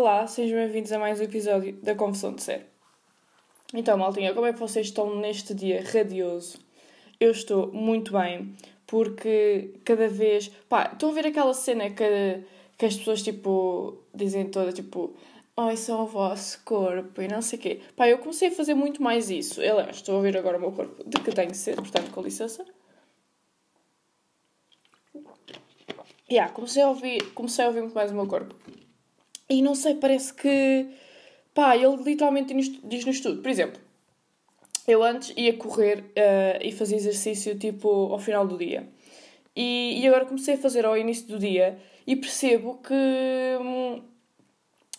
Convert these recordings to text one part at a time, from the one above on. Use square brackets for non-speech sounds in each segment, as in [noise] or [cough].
Olá, sejam bem-vindos a mais um episódio da Confissão de Ser. Então, maltinha, como é que vocês estão neste dia radioso? Eu estou muito bem, porque cada vez. Pá, estão a ver aquela cena que, que as pessoas, tipo, dizem toda, tipo, ai, são o vosso corpo e não sei o quê. Pá, eu comecei a fazer muito mais isso. Aliás, estou a ver agora o meu corpo de que tenho ser, portanto, com licença. Yeah, comecei a ouvir, comecei a ouvir muito mais o meu corpo. E não sei, parece que. Pá, ele literalmente diz-nos tudo. Por exemplo, eu antes ia correr uh, e fazia exercício tipo ao final do dia. E, e agora comecei a fazer ao início do dia e percebo que. Hum,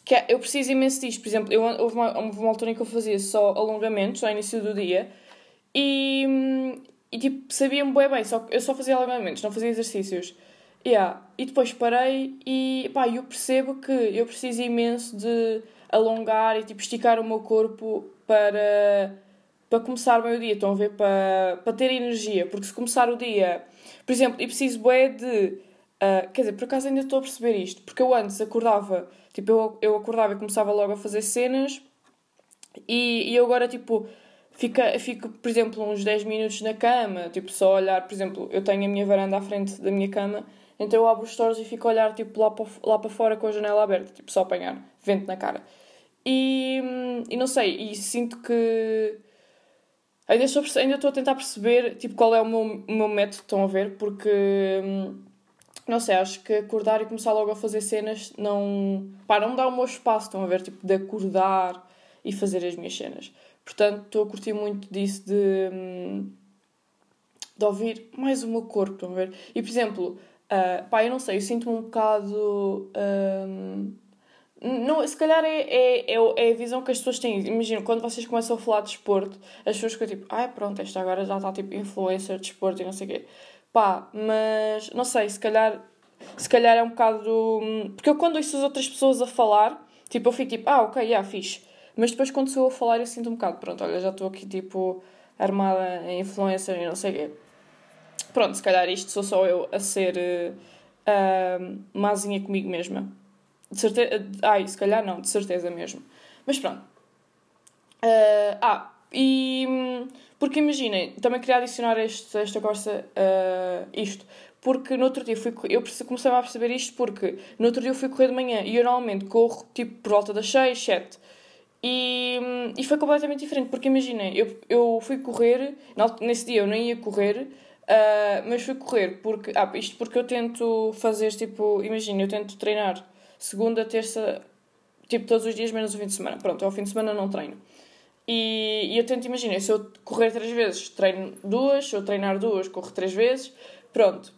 que eu preciso imenso disto. Por exemplo, eu, houve, uma, houve uma altura em que eu fazia só alongamentos ao início do dia e, hum, e tipo, sabia-me bem bem, só, eu só fazia alongamentos, não fazia exercícios. Yeah. E depois parei e pá, eu percebo que eu preciso imenso de alongar e tipo, esticar o meu corpo para, para começar o meu dia. Estão a ver? Para, para ter energia. Porque se começar o dia, por exemplo, e preciso bué de. Uh, quer dizer, por acaso ainda estou a perceber isto, porque eu antes acordava, tipo, eu, eu acordava e começava logo a fazer cenas e, e eu agora, tipo, fica, fico, por exemplo, uns 10 minutos na cama, tipo, só olhar, por exemplo, eu tenho a minha varanda à frente da minha cama então eu abro os stores e fico a olhar tipo, lá, para, lá para fora com a janela aberta, tipo, só apanhar vento na cara. E, e não sei, e sinto que. Ainda estou, ainda estou a tentar perceber tipo, qual é o meu, o meu método, estão a ver? Porque. Não sei, acho que acordar e começar logo a fazer cenas não. Pá, não me dá o meu espaço, estão a ver? Tipo, de acordar e fazer as minhas cenas. Portanto, estou a curtir muito disso de. de ouvir mais o meu corpo, estão a ver? E, por exemplo, Uh, pá, eu não sei, eu sinto-me um bocado. Um, não, se calhar é, é, é, é, a visão que as pessoas têm. Imagina, quando vocês começam a falar de desporto, as pessoas ficam tipo, ah, pronto, esta agora já está tipo influencer de desporto e não sei o quê. Pá, mas não sei, se calhar, se calhar é um bocado. Porque eu quando ouço as outras pessoas a falar, tipo, eu fico tipo, ah, ok, já, yeah, fixe. Mas depois quando sou eu a falar, eu sinto um bocado, pronto, olha, já estou aqui tipo armada em influencer e não sei o quê. Pronto, se calhar isto sou só eu a ser uh, mazinha comigo mesma. De certeza. Ai, se calhar não, de certeza mesmo. Mas pronto. Uh, ah, e. Porque imaginem, também queria adicionar este, esta conversa uh, isto. Porque no outro dia fui. Eu comecei a perceber isto porque no outro dia eu fui correr de manhã e eu normalmente corro tipo por volta das 6, 7. E, e foi completamente diferente, porque imaginem, eu, eu fui correr, nesse dia eu não ia correr, Uh, mas fui correr porque. Ah, isto porque eu tento fazer tipo. Imagina, eu tento treinar segunda, terça, tipo todos os dias, menos o fim de semana. Pronto, ao fim de semana não treino. E, e eu tento, imagina, se eu correr três vezes, treino duas, se eu treinar duas, corro três vezes. Pronto.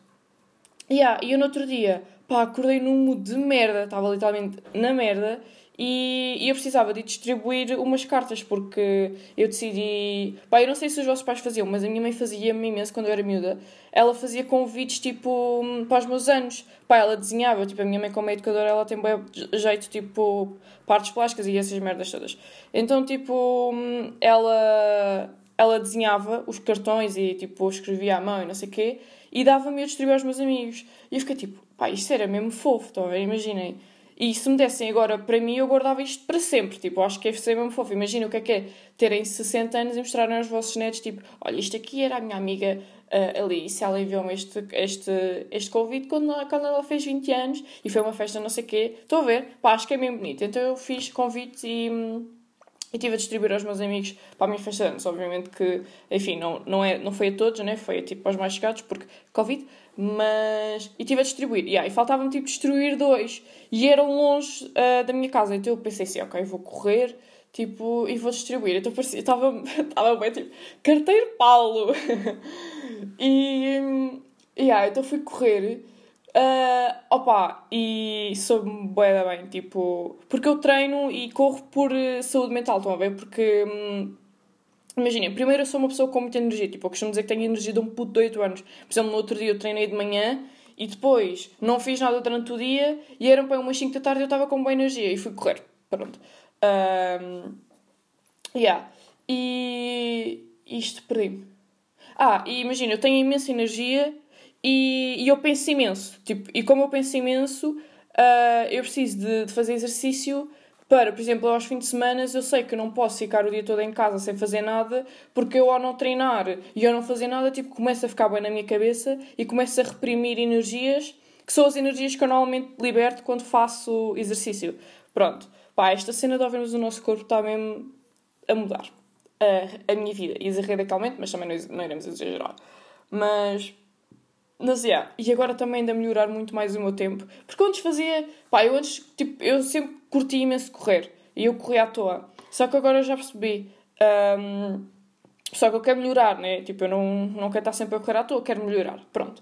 Yeah, e eu no outro dia, pá, acordei num mood de merda, estava literalmente na merda e, e, eu precisava de distribuir umas cartas porque eu decidi. Pá, eu não sei se os vossos pais faziam, mas a minha mãe fazia-me imenso quando eu era miúda. Ela fazia convites tipo para os meus anos. Pá, ela desenhava, tipo, a minha mãe, como é educadora, ela tem bem jeito, tipo, partes plásticas e essas merdas todas. Então, tipo, ela, ela desenhava os cartões e, tipo, escrevia à mão e não sei o quê e dava-me a distribuir aos meus amigos. E eu fiquei tipo, pá, isto era mesmo fofo, estão a ver? Imaginem e se me dessem agora para mim, eu guardava isto para sempre. Tipo, acho que é ser mesmo fofo. Imagina o que é que é terem 60 anos e mostrarem aos vossos netos, tipo, olha, isto aqui era a minha amiga uh, Alice, ela enviou-me este, este, este convite quando, quando ela fez 20 anos e foi uma festa não sei o quê. Estou a ver? Pá, acho que é mesmo bonito. Então eu fiz convites e... E estive a distribuir aos meus amigos para a minha festa de anos. Obviamente que, enfim, não, não, é, não foi a todos, né? foi tipo aos mais chegados, porque Covid. Mas. E estive a distribuir. Yeah, e faltava-me tipo destruir dois. E eram longe uh, da minha casa. Então eu pensei assim, ok, vou correr tipo, e vou distribuir. Então parecia, estava, estava [laughs] bem tipo, carteiro Paulo. [laughs] e. Yeah, então fui correr Uh, opa, e sou-me bué bem, tipo... Porque eu treino e corro por uh, saúde mental, estão a ver? Porque... Hum, Imaginem, primeiro eu sou uma pessoa com muita energia, tipo, eu costumo dizer que tenho energia de um puto de 8 anos. Por exemplo, no outro dia eu treinei de manhã e depois não fiz nada durante o dia e eram para umas 5 da tarde eu estava com boa energia e fui correr. Pronto. Um, yeah. E isto perdi-me. Ah, e imagina, eu tenho imensa energia e, e eu penso imenso. Tipo, e como eu penso imenso, uh, eu preciso de, de, fazer exercício para, por exemplo, aos fins de semana eu sei que não posso ficar o dia todo em casa sem fazer nada, porque eu ao não treinar e ao não fazer nada, tipo, começo a ficar bem na minha cabeça e começo a reprimir energias que são as energias que eu normalmente liberto quando faço exercício. Pronto, pá, esta cena de ouvirmos o nosso corpo está mesmo a mudar a, a minha vida. E radicalmente, mas também não, não iremos exagerar. Mas mas, yeah. E agora também ainda melhorar muito mais o meu tempo. Porque antes fazia. Pá, eu antes, tipo, eu sempre curti imenso correr. E eu corria à toa. Só que agora eu já percebi. Um, só que eu quero melhorar, né? Tipo, eu não, não quero estar sempre a correr à toa, quero melhorar. Pronto.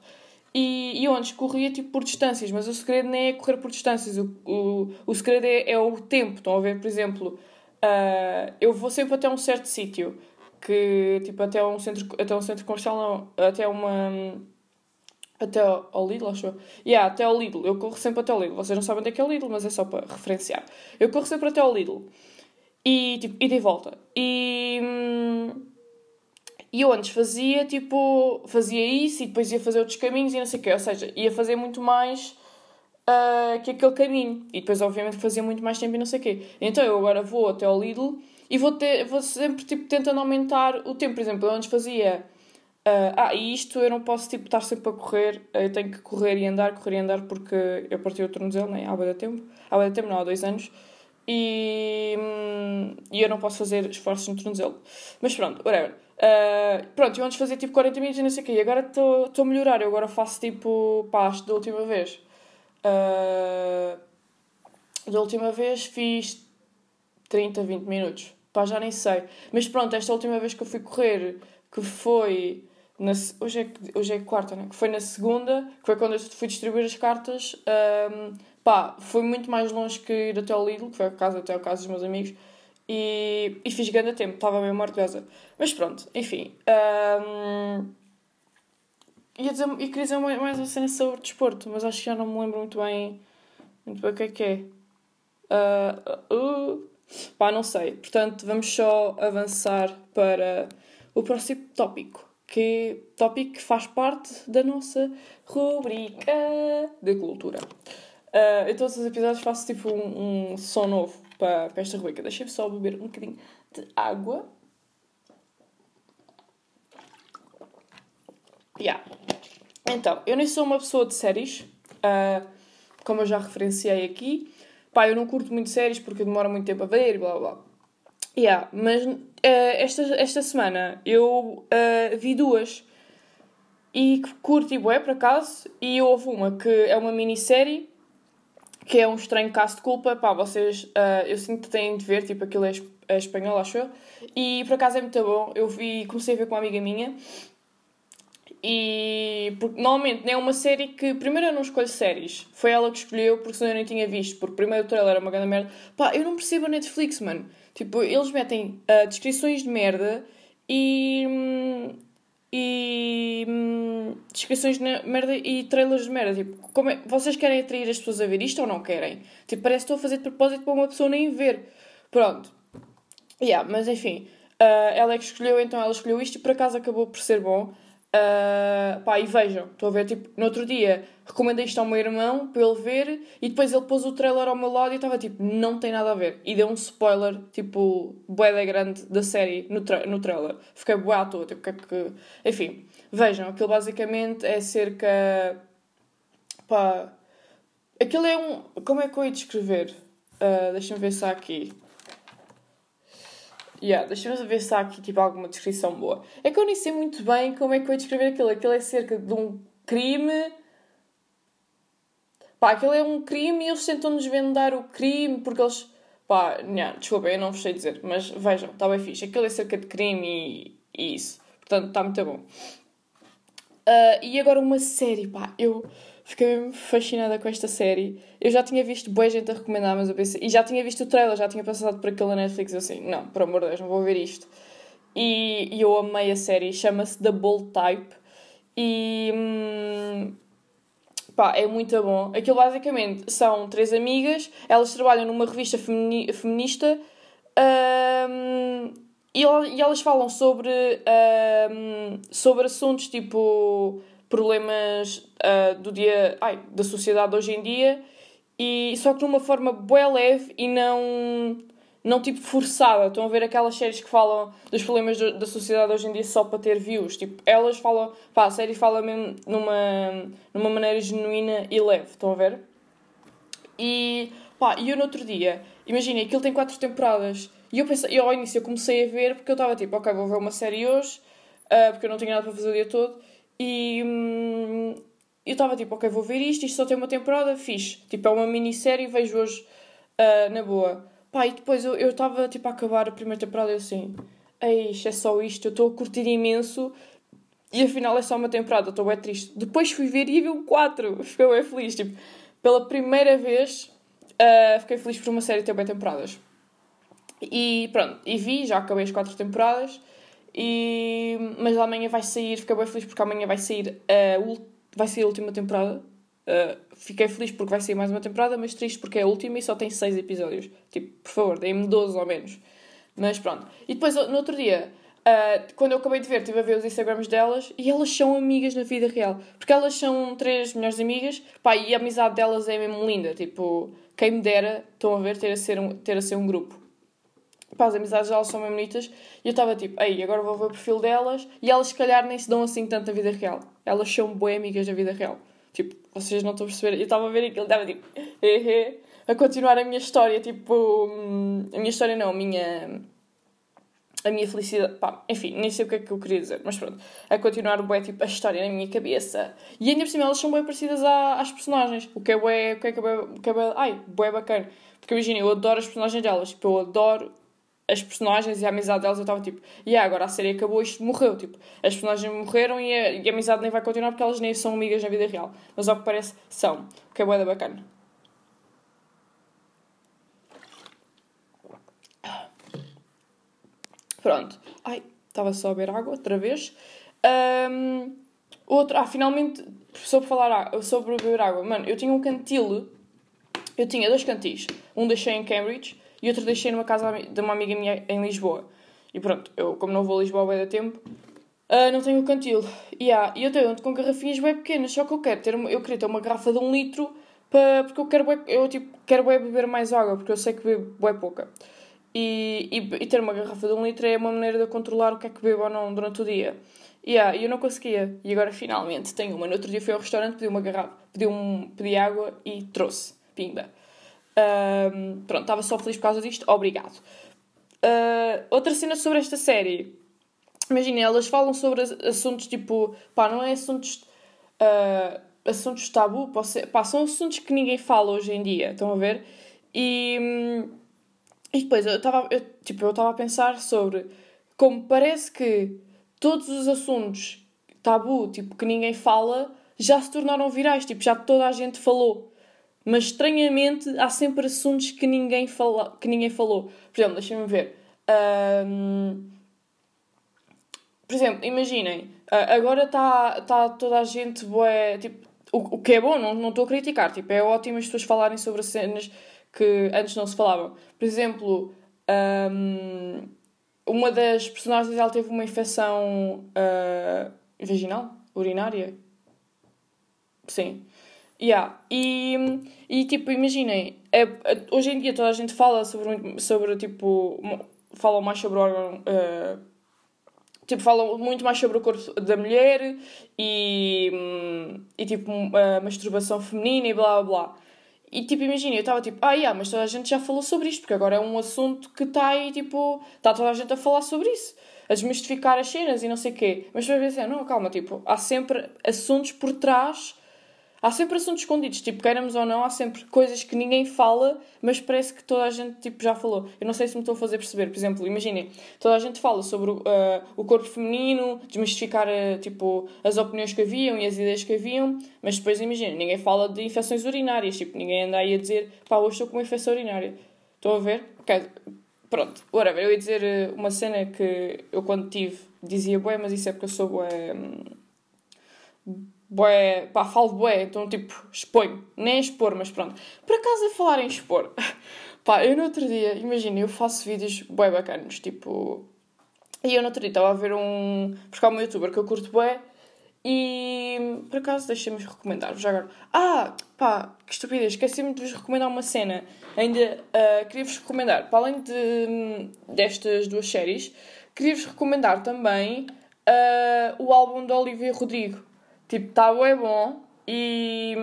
E, e antes corria tipo por distâncias, mas o segredo nem é correr por distâncias. O, o, o segredo é, é o tempo. Estão a ver, por exemplo, uh, eu vou sempre até um certo sítio. Que, tipo, até um centro, até um centro comercial, não, até uma até ao Lidl, acho eu. Yeah, até ao Lidl. Eu corro sempre até ao Lidl. Vocês não sabem onde é que é o Lidl, mas é só para referenciar. Eu corro sempre até ao Lidl. E, tipo, ida e volta. E... Hum, e eu antes fazia, tipo... Fazia isso e depois ia fazer outros caminhos e não sei o quê. Ou seja, ia fazer muito mais... Uh, que aquele caminho. E depois, obviamente, fazia muito mais tempo e não sei o quê. Então, eu agora vou até ao Lidl e vou, ter, vou sempre, tipo, tentando aumentar o tempo. Por exemplo, eu antes fazia Uh, ah, e isto eu não posso tipo, estar sempre a correr, eu tenho que correr e andar, correr e andar porque eu parti o tornozelo né, há bem tempo, há tempo, não, há dois anos, e, hum, e eu não posso fazer esforços no tornozelo. Mas pronto, whatever. Uh, pronto, eu antes fazia tipo 40 minutos e não sei o quê, e agora estou a melhorar, eu agora faço tipo, pá, da última vez. Uh, da última vez fiz 30, 20 minutos, pá, já nem sei. Mas pronto, esta última vez que eu fui correr, que foi na, hoje, é, hoje é quarta, né? Que foi na segunda, que foi quando eu fui distribuir as cartas. Um, pá, foi muito mais longe que ir até ao Lidl, que foi a casa, até ao casa dos meus amigos. E, e fiz grande tempo, estava mesmo orgulhosa. Mas pronto, enfim. Um, ia dizer, queria dizer mais uma cena sobre desporto, mas acho que já não me lembro muito bem, muito bem o que é que é. Uh, uh, pá, não sei. Portanto, vamos só avançar para o próximo tópico que tópico que faz parte da nossa rubrica de cultura. Uh, em todos os episódios faço tipo um, um som novo para, esta rubrica. Deixem-me só beber um bocadinho de água. Yeah. Então, eu nem sou uma pessoa de séries, uh, como eu já referenciei aqui. Pá, eu não curto muito séries porque demora muito tempo a ver e blá blá. Yeah, mas uh, esta, esta semana eu uh, vi duas. E curti bué por acaso e houve uma que é uma minissérie que é um estranho caso de culpa. Pá, vocês uh, eu sinto que têm de ver tipo aquilo é, é espanhol acho eu. E por acaso é muito bom. Eu vi, comecei a ver com uma amiga minha. E porque normalmente é uma série que primeiro eu não escolho séries. Foi ela que escolheu porque senão eu nem tinha visto porque primeiro o trailer era uma grande merda. Pá eu não percebo a Netflix mano Tipo, eles metem uh, descrições de merda e. e. descrições de merda e trailers de merda. Tipo, como é, vocês querem atrair as pessoas a ver isto ou não querem? Tipo, parece que estou a fazer de propósito para uma pessoa nem ver. Pronto. Yeah, mas enfim. Uh, ela é que escolheu, então ela escolheu isto e por acaso acabou por ser bom. Uh, pá, e vejam, estou a ver, tipo, no outro dia recomendei isto ao meu irmão para ele ver e depois ele pôs o trailer ao meu lado e estava tipo, não tem nada a ver. E deu um spoiler, tipo, bué da grande da série no, tra no trailer. Fiquei bué à toa, tipo, que é que. Enfim, vejam, aquilo basicamente é cerca. pá. Aquilo é um. Como é que eu ia descrever? Uh, Deixa-me ver se há aqui. Yeah, deixa-me ver se há aqui tipo, alguma descrição boa. É que eu nem sei muito bem como é que eu ia descrever aquilo. Aquilo é cerca de um crime. Pá, aquilo é um crime e eles tentam desvendar o crime porque eles. Pá, não, desculpa, eu não vos sei dizer, mas vejam, está bem fixe. Aquilo é cerca de crime e, e isso. Portanto, está muito bom. Uh, e agora uma série, pá, eu Fiquei fascinada com esta série. Eu já tinha visto boa gente a recomendar, mas eu pensei. E já tinha visto o trailer, já tinha passado por aquele na Netflix. Eu assim, não, por amor de Deus, não vou ver isto. E, e eu amei a série, chama-se The Bold Type. E. Hum, pá, é muito bom. Aquilo basicamente são três amigas, elas trabalham numa revista femini feminista. Um, e, elas falam sobre, um, sobre assuntos tipo problemas uh, do dia, ai, da sociedade hoje em dia e só que de uma forma bué leve e não não tipo forçada. Estão a ver aquelas séries que falam dos problemas do, da sociedade hoje em dia só para ter views. Tipo, elas falam, pá, a série fala mesmo numa, numa maneira genuína e leve. Estão a ver? E, pá, e eu no outro dia, imaginem, aquilo tem quatro temporadas. E eu pensei, eu ao início eu comecei a ver porque eu estava tipo, ok, vou ver uma série hoje, uh, porque eu não tinha nada para fazer o dia todo. E hum, eu estava tipo, ok, vou ver isto, isto só tem uma temporada, fixe. Tipo, é uma minissérie, vejo hoje uh, na boa. Pá, e depois eu estava tipo a acabar a primeira temporada e eu assim, eixe, é só isto, eu estou a curtir imenso e afinal é só uma temporada, estou bem triste. Depois fui ver e vi um 4, [laughs] fiquei bem feliz, tipo, pela primeira vez uh, fiquei feliz por uma série ter bem temporadas. E pronto, e vi, já acabei as 4 temporadas, e... mas amanhã vai sair, fiquei bem feliz porque amanhã vai sair a, vai sair a última temporada Uh, fiquei feliz porque vai sair mais uma temporada, mas triste porque é a última e só tem 6 episódios. Tipo, por favor, deem-me 12 ou menos. Mas pronto. E depois, no outro dia, uh, quando eu acabei de ver, estive a ver os Instagrams delas e elas são amigas na vida real. Porque elas são três melhores amigas, pá, e a amizade delas é mesmo linda. Tipo, quem me dera, estão a ver, ter a ser um, ter a ser um grupo. Pá, as amizades delas são mesmo bonitas. E eu estava tipo, ei, agora vou ver o perfil delas. E elas, se calhar, nem se dão assim tanto na vida real. Elas são boas amigas na vida real. Tipo, vocês não estão a perceber. Eu estava a ver aquilo, estava tipo, eh, a continuar a minha história, tipo, hum, a minha história não, a minha. A minha felicidade, pá, enfim, nem sei o que é que eu queria dizer, mas pronto, a continuar bué, tipo, a história na minha cabeça. E ainda por cima elas são bem parecidas às personagens, o que é bué, o que é que é que é ai, bué bacana. Porque imagina, eu adoro as personagens delas, tipo, eu adoro as personagens e a amizade delas, eu estava tipo, e yeah, agora a série acabou, isto morreu. Tipo, as personagens morreram e a, e a, amizade nem vai continuar porque elas nem são amigas na vida real. Mas ao que parece, são. O que é boeda bacana. Pronto. Ai, estava só a beber água outra vez. Um, outro, ah, finalmente, sobre falar sobre beber água. Mano, eu tinha um cantil. Eu tinha dois cantis. Um deixei em Cambridge e outro deixei numa casa de uma amiga minha em Lisboa. E pronto, eu, como não vou a Lisboa há bem tempo, uh, não tenho cantil. Yeah, e eu tenho com garrafinhas bem pequenas, só que eu quero ter, eu queria ter uma garrafa de um litro para, porque eu quero bem, eu tipo, quero bem beber mais água, porque eu sei que bebo bem pouca. E, e, e, ter uma garrafa de um litro é uma maneira de controlar o que é que bebo ou não durante o dia. E yeah, eu não conseguia. E agora finalmente tenho uma. No outro dia fui ao restaurante, pedi uma garrafa, pedi, um, pedi água e trouxe. Pimba. Um, pronto, estava só feliz por causa disto. Obrigado. Uh, outra cena sobre esta série. Imaginem, elas falam sobre assuntos tipo. Pá, não é assuntos. Uh, assuntos tabu. Pá, são assuntos que ninguém fala hoje em dia. Estão a ver? E. E depois eu estava tipo, eu a pensar sobre como parece que todos os assuntos tabu, tipo, que ninguém fala, já se tornaram virais, tipo, já toda a gente falou. Mas estranhamente há sempre assuntos que ninguém, fala, que ninguém falou. Por exemplo, deixem-me ver. Um, por exemplo, imaginem, agora está tá toda a gente bué, tipo, o, o que é bom, não estou a criticar, tipo, é ótimo as pessoas falarem sobre cenas que antes não se falavam. Por exemplo, um, uma das personagens ela teve uma infecção uh, vaginal, urinária. Sim. Yeah. E, e tipo, imaginem, é, é, hoje em dia toda a gente fala sobre, sobre tipo, falam mais sobre o órgão, uh, tipo, falam muito mais sobre o corpo da mulher e, e tipo, a masturbação feminina e blá blá blá. E tipo, imagina, eu estava tipo, ah, yeah, mas toda a gente já falou sobre isto, porque agora é um assunto que está aí, tipo, está toda a gente a falar sobre isso, a desmistificar as cenas e não sei o quê. Mas depois vezes é, não, calma, tipo, há sempre assuntos por trás Há sempre assuntos escondidos, tipo, queiramos ou não, há sempre coisas que ninguém fala, mas parece que toda a gente tipo, já falou. Eu não sei se me estou a fazer perceber. Por exemplo, imaginem, toda a gente fala sobre uh, o corpo feminino, desmistificar uh, tipo, as opiniões que haviam e as ideias que haviam, mas depois imaginem, ninguém fala de infecções urinárias, tipo, ninguém anda aí a dizer, pá, hoje estou com uma infecção urinária. Estão a ver? Okay. Pronto, whatever. Eu ia dizer uh, uma cena que eu quando tive dizia bué, mas isso é porque eu sou bué. Um, bué, pá, falo bué, então tipo, exponho. Nem expor, mas pronto. Por acaso a falar em expor, [laughs] pá, eu no outro dia, imagina, eu faço vídeos bué bacanos, tipo... E eu no outro dia estava a ver um... Porque há um youtuber que eu curto bué E por acaso deixem-me recomendar já agora. Ah, pá, que estupidez, esqueci-me de vos recomendar uma cena. Ainda uh, queria-vos recomendar, para além de, destas duas séries, queria-vos recomendar também uh, o álbum de Olivia Rodrigo. Tipo, está bem bom e.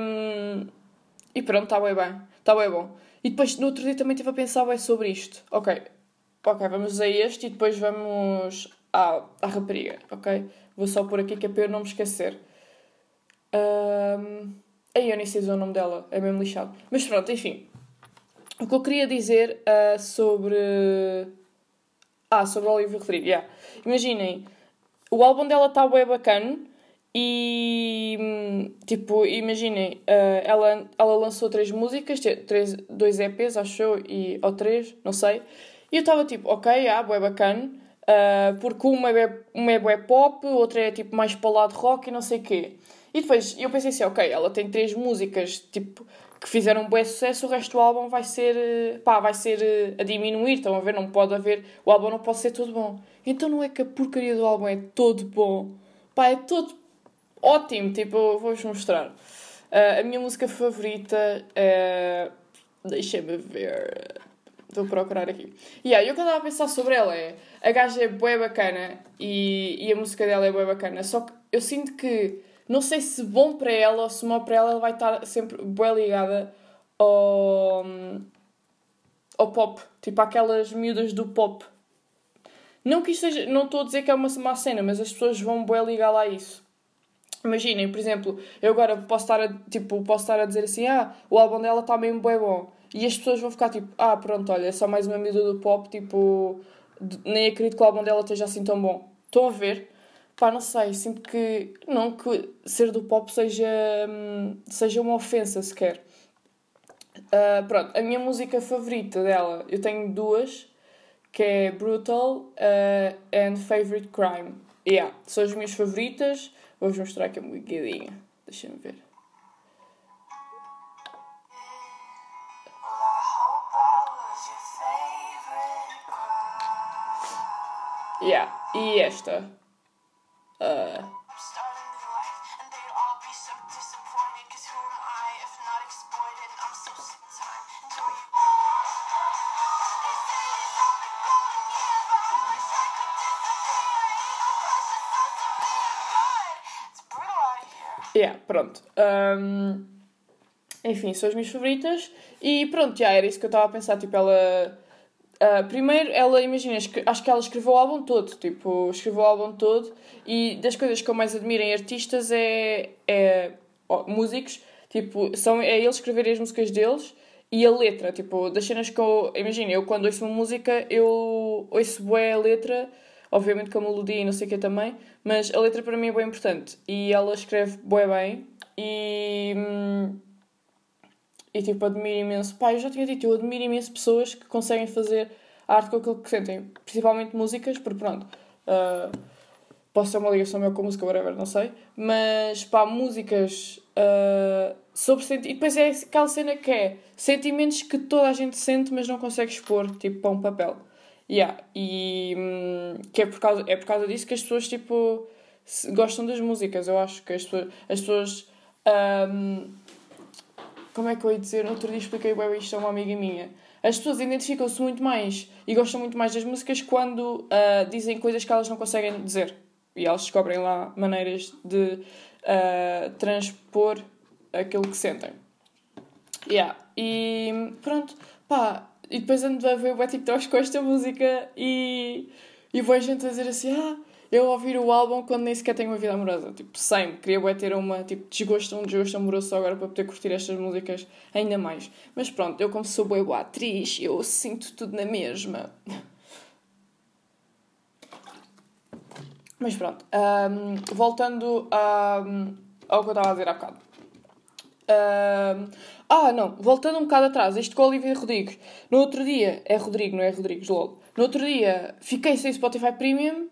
E pronto, está bem bem. Está bem bom. E depois, no outro dia, também estive a pensar bem sobre isto. Ok, ok, vamos a este e depois vamos à, à rapariga, ok? Vou só pôr aqui que é para eu não me esquecer. Um, aí eu nem sei o nome dela, é mesmo lixado. Mas pronto, enfim. O que eu queria dizer uh, sobre. Ah, sobre a Olivia Rodrigo, yeah. Imaginem, o álbum dela está bem bacana e. Tipo, imaginem, uh, ela, ela lançou três músicas, três, dois EPs, acho eu, e, ou três, não sei. E eu estava tipo, ok, ah, bem bacana. Uh, porque uma é, uma é pop, outra é tipo mais para o lado rock e não sei o quê. E depois eu pensei assim, ok, ela tem três músicas tipo que fizeram um bom sucesso, o resto do álbum vai ser, pá, vai ser eh, a diminuir, estão a ver? Não pode haver, o álbum não pode ser todo bom. Então não é que a porcaria do álbum é todo bom, pá, é todo ótimo, tipo, vou-vos mostrar. Uh, a minha música favorita é. Deixa-me ver. Estou a procurar aqui. E yeah, eu que estava a pensar sobre ela é. A gaja é bué bacana e, e a música dela é bué bacana. Só que eu sinto que. Não sei se bom para ela ou se mal para ela, ela vai estar sempre bué ligada ao. ao pop. Tipo aquelas miúdas do pop. Não que isto seja. Não estou a dizer que é uma má cena, mas as pessoas vão bué ligar lá a isso. Imaginem, por exemplo, eu agora posso estar a, tipo, posso estar a dizer assim: ah, o álbum dela está mesmo bué bom. E as pessoas vão ficar tipo, ah, pronto, olha, é só mais uma medida do pop, tipo, nem acredito que o álbum dela esteja assim tão bom. Estão a ver? Pá, não sei, sinto que, não que ser do pop seja, hum, seja uma ofensa sequer. Uh, pronto, a minha música favorita dela, eu tenho duas, que é Brutal uh, and Favorite Crime. Yeah, são as minhas favoritas. Vou-vos mostrar aqui um bocadinho. Deixa-me ver. Yeah. E esta. Uh... pronto. Um, enfim, são as minhas favoritas. E pronto, já era isso que eu estava a pensar. Tipo, ela Uh, primeiro, ela, imagina, acho que ela escreveu o álbum todo, tipo, escreveu o álbum todo e das coisas que eu mais admiro em artistas é, é músicos, tipo, são, é eles escreverem as músicas deles e a letra, tipo, das cenas que eu, imagina, eu quando ouço uma música, eu ouço bem a letra, obviamente com a melodia e não sei o que também, mas a letra para mim é bem importante e ela escreve bem bem e... Hum, e tipo, admiro imenso. Pá, eu já tinha dito, eu admiro imenso pessoas que conseguem fazer arte com aquilo que sentem. Principalmente músicas, porque pronto. Uh, posso ter uma ligação meu com música, whatever, não sei. Mas pá, músicas uh, sobre sentimentos. E depois é aquela cena que é sentimentos que toda a gente sente, mas não consegue expor, tipo, para um papel. Yeah. E hum, que é por, causa, é por causa disso que as pessoas, tipo, gostam das músicas. Eu acho que as pessoas. As pessoas um, como é que eu ia dizer? No outro dia expliquei bem isto a uma amiga minha. As pessoas identificam-se muito mais e gostam muito mais das músicas quando uh, dizem coisas que elas não conseguem dizer. E elas descobrem lá maneiras de uh, transpor aquilo que sentem. Yeah. E pronto, pá. E depois ando a ver o TikToks com esta música e, e vou a gente a dizer assim: ah, eu ouvir o álbum quando nem sequer tenho uma vida amorosa. Tipo, sempre. Queria bué ter uma, tipo, desgosto, um desgosto amoroso só agora para poder curtir estas músicas ainda mais. Mas pronto, eu como sou bué boa atriz, eu sinto tudo na mesma. Mas pronto, um, voltando a, ao que eu estava a dizer há bocado. Um, ah, não, voltando um bocado atrás, isto com a Olivia Rodrigues. No outro dia, é Rodrigo, não é Rodrigues, lol. No outro dia, fiquei sem Spotify Premium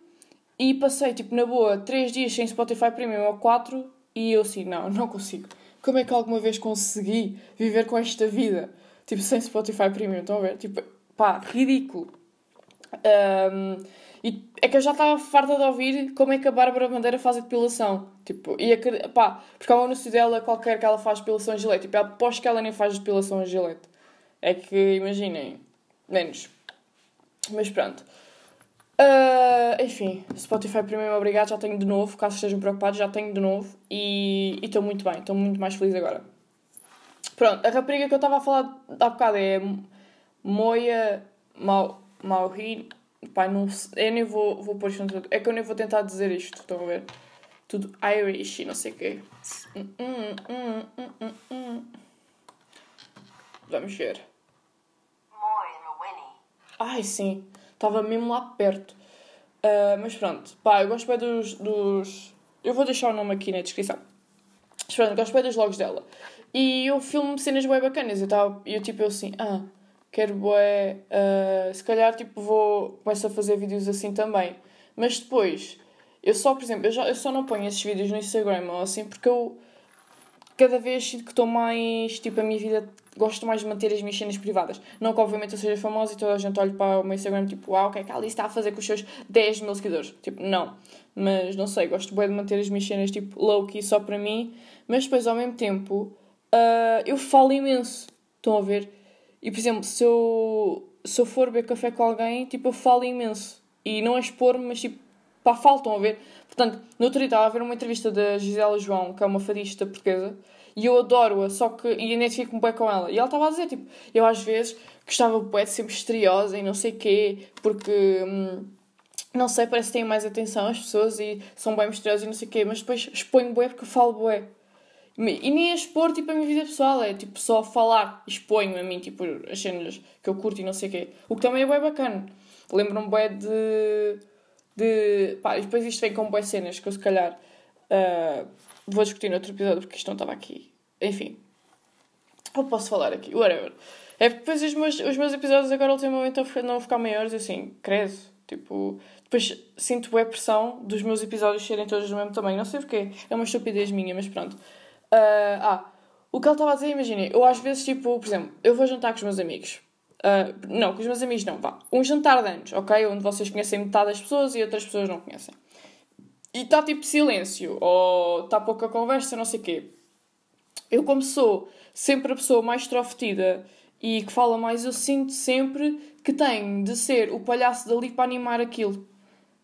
e passei, tipo, na boa, 3 dias sem Spotify Premium ou 4 e eu assim, não, [laughs] não consigo. Como é que alguma vez consegui viver com esta vida? Tipo, sem Spotify Premium, estão a ver? Tipo, pá, ridículo. E é que eu já estava farta de ouvir como é que a Bárbara Bandeira faz a depilação. Tipo, e a, pá, porque há um anúncio dela qualquer que ela faz depilação a gilete. Tipo, aposto que ela nem faz depilação a gilete. É que, imaginem, menos. Mas pronto. Uh, enfim, Spotify primeiro obrigado, já tenho de novo, caso estejam preocupados, já tenho de novo e estou muito bem, estou muito mais feliz agora. Pronto, a rapariga que eu estava a falar há bocado é Moia Maurin. Pai, não, eu nem vou, vou pôr isto no É que eu nem vou tentar dizer isto, estão a ver? Tudo Irish e não sei o quê. Vamos ver. Ai, sim. Estava mesmo lá perto. Uh, mas pronto. Pá, eu gosto bem dos, dos... Eu vou deixar o nome aqui na descrição. Mas pronto, gosto bem dos logos dela. E eu filmo cenas bem bacanas. Eu, tava, eu tipo, eu assim, ah, quero bué... Uh, se calhar, tipo, vou... Começo a fazer vídeos assim também. Mas depois... Eu só, por exemplo, eu, já, eu só não ponho esses vídeos no Instagram ou assim porque eu cada vez sinto que estou mais. Tipo, a minha vida. Gosto mais de manter as minhas cenas privadas. Não que, obviamente, eu seja famosa e toda a gente olhe para o meu Instagram tipo, uau, o que é que a Alice está a fazer com os seus 10 mil seguidores? Tipo, não. Mas não sei, gosto bem de manter as minhas cenas tipo low-key só para mim. Mas depois, ao mesmo tempo, uh, eu falo imenso. Estão a ver? E, por exemplo, se eu, se eu for beber café com alguém, tipo, eu falo imenso. E não é expor-me, mas tipo, pá, faltam a ver. Portanto, no outro dia estava a ver uma entrevista da Gisela João, que é uma fadista portuguesa, e eu adoro-a, só que e identifico-me bem com ela. E ela estava a dizer, tipo, eu às vezes gostava bué de ser misteriosa e não sei quê, porque, hum, não sei, parece que têm mais atenção as pessoas e são bem misteriosas e não sei quê, mas depois exponho bué porque eu falo bué. E nem é expor, tipo, a minha vida pessoal, é, tipo, só falar, exponho a mim, tipo, as cenas que eu curto e não sei quê. O que também é bué bacana. Lembro-me bué de de. Pá, e depois isto vem com boas cenas que eu se calhar uh, vou discutir no outro episódio porque isto não estava aqui. Enfim. Ou posso falar aqui, whatever. É porque depois os meus, os meus episódios agora ultimamente não ficar maiores assim, credo. Tipo, depois sinto a pressão dos meus episódios serem todos do mesmo tamanho. Não sei porquê. É uma estupidez minha, mas pronto. Uh, ah, o que ele estava a dizer, imaginem, eu às vezes, tipo, por exemplo, eu vou jantar com os meus amigos. Uh, não, com os meus amigos não, vá. Um jantar de anos, ok? Onde vocês conhecem metade das pessoas e outras pessoas não conhecem. E está tipo silêncio, ou está pouca conversa, não sei o quê. Eu, como sou sempre a pessoa mais extrovertida e que fala mais, eu sinto sempre que tenho de ser o palhaço dali para animar aquilo.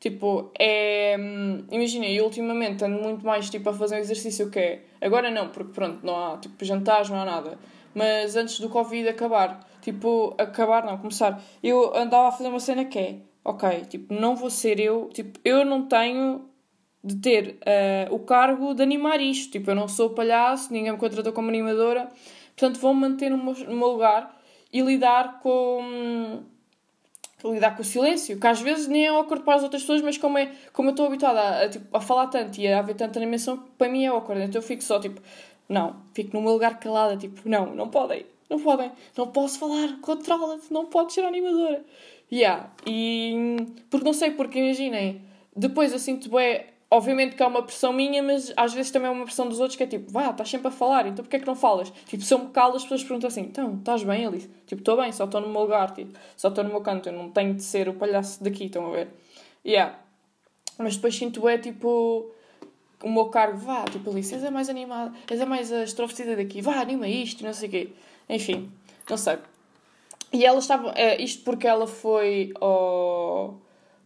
Tipo, é. Hum, Imagina, eu ultimamente ando muito mais tipo, a fazer um exercício que é. Agora não, porque pronto, não há tipo jantares, não há nada. Mas antes do Covid acabar, tipo, acabar, não, começar, eu andava a fazer uma cena que é, ok, tipo, não vou ser eu, tipo, eu não tenho de ter uh, o cargo de animar isto, tipo, eu não sou palhaço, ninguém me contratou como animadora, portanto vou-me manter meu, no meu lugar e lidar com lidar com o silêncio, que às vezes nem é awkward para as outras pessoas, mas como, é, como eu estou habituada a, a, tipo, a falar tanto e a haver tanta animação, para mim é awkward, então eu fico só tipo, não, fico no meu lugar calada, tipo, não, não podem, não podem, não posso falar, controla-te, não podes ser animadora. Yeah. E porque não sei, porque imaginem, depois eu sinto bem, obviamente que é uma pressão minha, mas às vezes também é uma pressão dos outros que é tipo, vá, estás sempre a falar, então porquê é que não falas? Tipo, se eu me calo, as pessoas perguntam assim, então, estás bem, Alice? Tipo, estou bem, só estou no meu lugar, tipo, só estou no meu canto, eu não tenho de ser o palhaço daqui, estão a ver? Yeah. Mas depois sinto é tipo o meu cargo, vá, tipo, Alice, és a mais animada, és a mais extrovertida daqui, vá, anima isto, não sei o quê. Enfim, não sei. E ela estava. É, isto porque ela foi ao.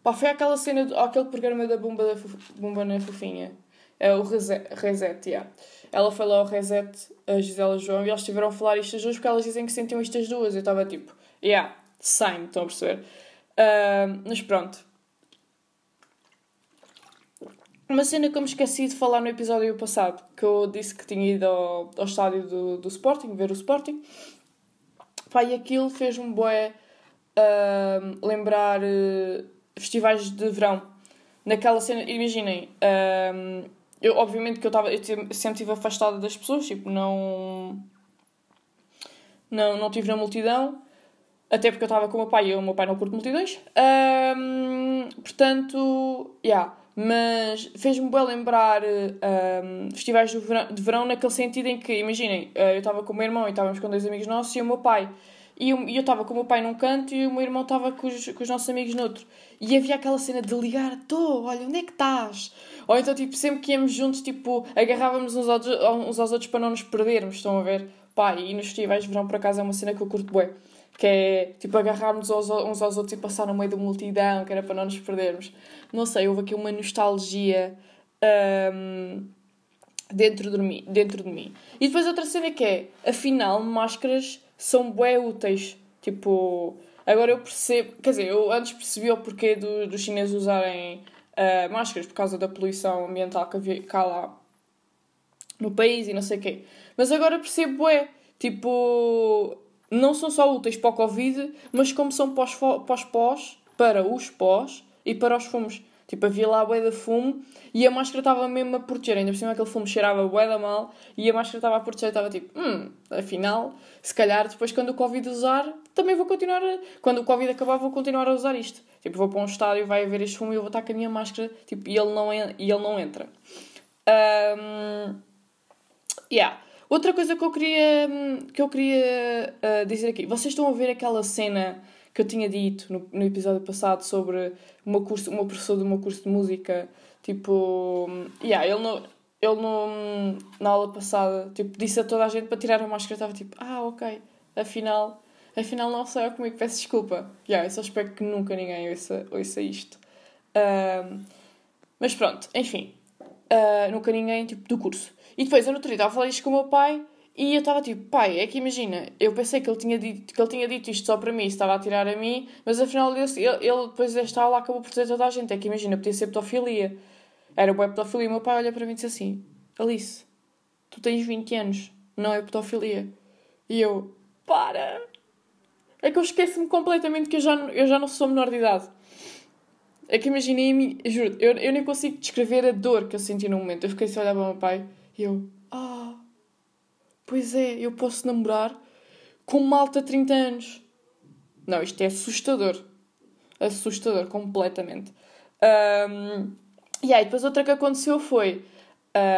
Pá, foi aquela cena, aquele programa da Bomba, da Bomba na Fofinha. É o Reset, yeah. Ela foi lá ao Reset, a Gisela João, e eles tiveram a falar isto as duas porque elas dizem que sentiam isto as duas. Eu estava tipo, yeah, same, estão a perceber? Uh, mas pronto. Uma cena que eu me esqueci de falar no episódio passado, que eu disse que tinha ido ao, ao estádio do, do Sporting, ver o Sporting. Pá, e aquilo fez-me bué uh, lembrar uh, festivais de verão. Naquela cena, imaginem, uh, eu, obviamente que eu, tava, eu sempre estive afastada das pessoas, tipo, não. Não, não estive na multidão, até porque eu estava com o meu pai e o meu pai não curte multidões. portanto, yeah mas fez-me bem lembrar um, festivais de verão, de verão, naquele sentido em que, imaginem, eh, eu estava com o meu irmão e estávamos com dois amigos nossos e o meu pai. e eu estava com o meu pai num canto e o meu irmão estava com os, com os nossos amigos noutro. E havia aquela cena de ligar, estou, olha, onde é que estás? Ou então, tipo, sempre que íamos juntos, tipo, agarrávamos uns aos, uns aos outros para não nos perdermos, estão a ver? Pá, e nos festivais de verão, por acaso, é uma cena que eu curto bem. Que é, tipo, agarrarmos uns aos outros e passar no meio da multidão, que era para não nos perdermos. Não sei, houve aqui uma nostalgia um, dentro, de mim, dentro de mim. E depois outra cena que é, afinal, máscaras são bué úteis. Tipo, agora eu percebo, quer dizer, eu antes percebi o porquê do, dos chineses usarem uh, máscaras por causa da poluição ambiental que havia cá lá no país e não sei o quê. Mas agora percebo, é, tipo, não são só úteis para o Covid, mas como são para os pós, para os pós e para os fumos. Tipo, havia lá a bué de fumo e a máscara estava mesmo a proteger. Ainda por cima aquele fumo cheirava bué da mal e a máscara estava a proteger. Estava tipo, hum, afinal, se calhar depois quando o Covid usar, também vou continuar a... Quando o Covid acabar, vou continuar a usar isto. Tipo, vou para um estádio, vai haver este fumo e eu vou estar com a minha máscara tipo, e, ele não e ele não entra. Um... Yeah. Outra coisa que eu queria, que eu queria uh, dizer aqui. Vocês estão a ver aquela cena que eu tinha dito no, no episódio passado sobre meu, curso, o meu professor do meu curso de música, tipo, yeah, ele, no, ele no, na aula passada tipo, disse a toda a gente para tirar a máscara, estava tipo, ah, ok, afinal, afinal não sei comigo, peço desculpa. Yeah, eu só espero que nunca ninguém ouça, ouça isto. Uh, mas pronto, enfim, uh, nunca ninguém tipo, do curso. E depois eu no outro dia estava a falar isto com o meu pai e eu estava tipo, pai, é que imagina, eu pensei que ele tinha dito, que ele tinha dito isto só para mim, estava a tirar a mim, mas afinal ele, ele depois desta aula acabou por dizer toda a gente. É que imagina, podia ser pedofilia. Era boa pedofilia. E o meu pai olha para mim e disse assim: Alice, tu tens 20 anos, não é pedofilia. E eu, para! É que eu esqueço-me completamente que eu já, eu já não sou menor de idade. É que imaginei, juro, eu, eu nem consigo descrever a dor que eu senti no momento. Eu fiquei só a olhar para o meu pai e eu, ah. Pois é, eu posso namorar com malta de 30 anos. Não, isto é assustador. Assustador, completamente. Um, e aí, depois outra que aconteceu foi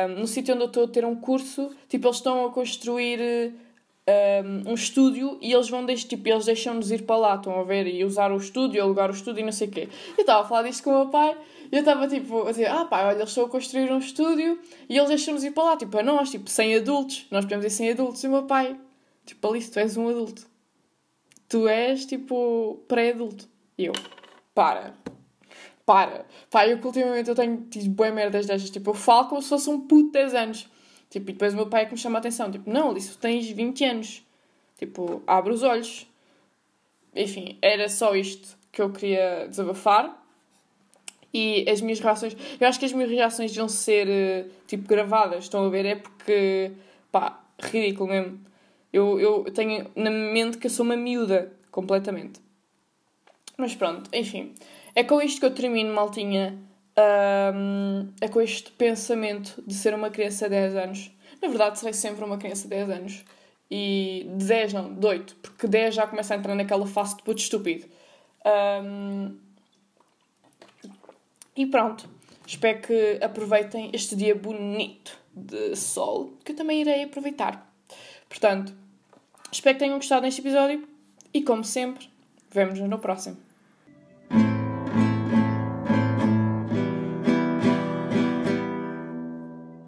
um, no sítio onde eu estou a ter um curso, tipo, eles estão a construir um, estúdio e eles vão deixar, tipo, eles deixam-nos ir para lá, estão a ver, e usar o estúdio, alugar o estúdio e não sei o quê. Eu estava a falar disto com o meu pai e eu estava tipo a dizer, ah pá, olha, eles estão a construir um estúdio e eles deixam-nos ir para lá, tipo, a nós, tipo, sem adultos, nós podemos ir sem adultos. E o meu pai, tipo, Alice, tu és um adulto. Tu és, tipo, pré-adulto. E eu, para. Para. Pá, eu que ultimamente eu tenho tido boas merdas destas, tipo, eu falo como se fosse um puto de 10 anos. Tipo, e depois o meu pai é que me chama a atenção. Tipo, não, tu tens 20 anos. Tipo, abre os olhos. Enfim, era só isto que eu queria desabafar. E as minhas reações. Eu acho que as minhas reações deviam ser eh, tipo gravadas, estão a ver? É porque. pá, ridículo mesmo. Eu, eu tenho na mente que eu sou uma miúda, completamente. Mas pronto, enfim. É com isto que eu termino, maltinha, um, é com este pensamento de ser uma criança de 10 anos. Na verdade, serei sempre uma criança de 10 anos. E de 10 não, de 8, porque 10 já começa a entrar naquela fase de puto estúpido. Um, e pronto. Espero que aproveitem este dia bonito de sol, que eu também irei aproveitar. Portanto, espero que tenham gostado deste episódio e, como sempre, vemos-nos no próximo.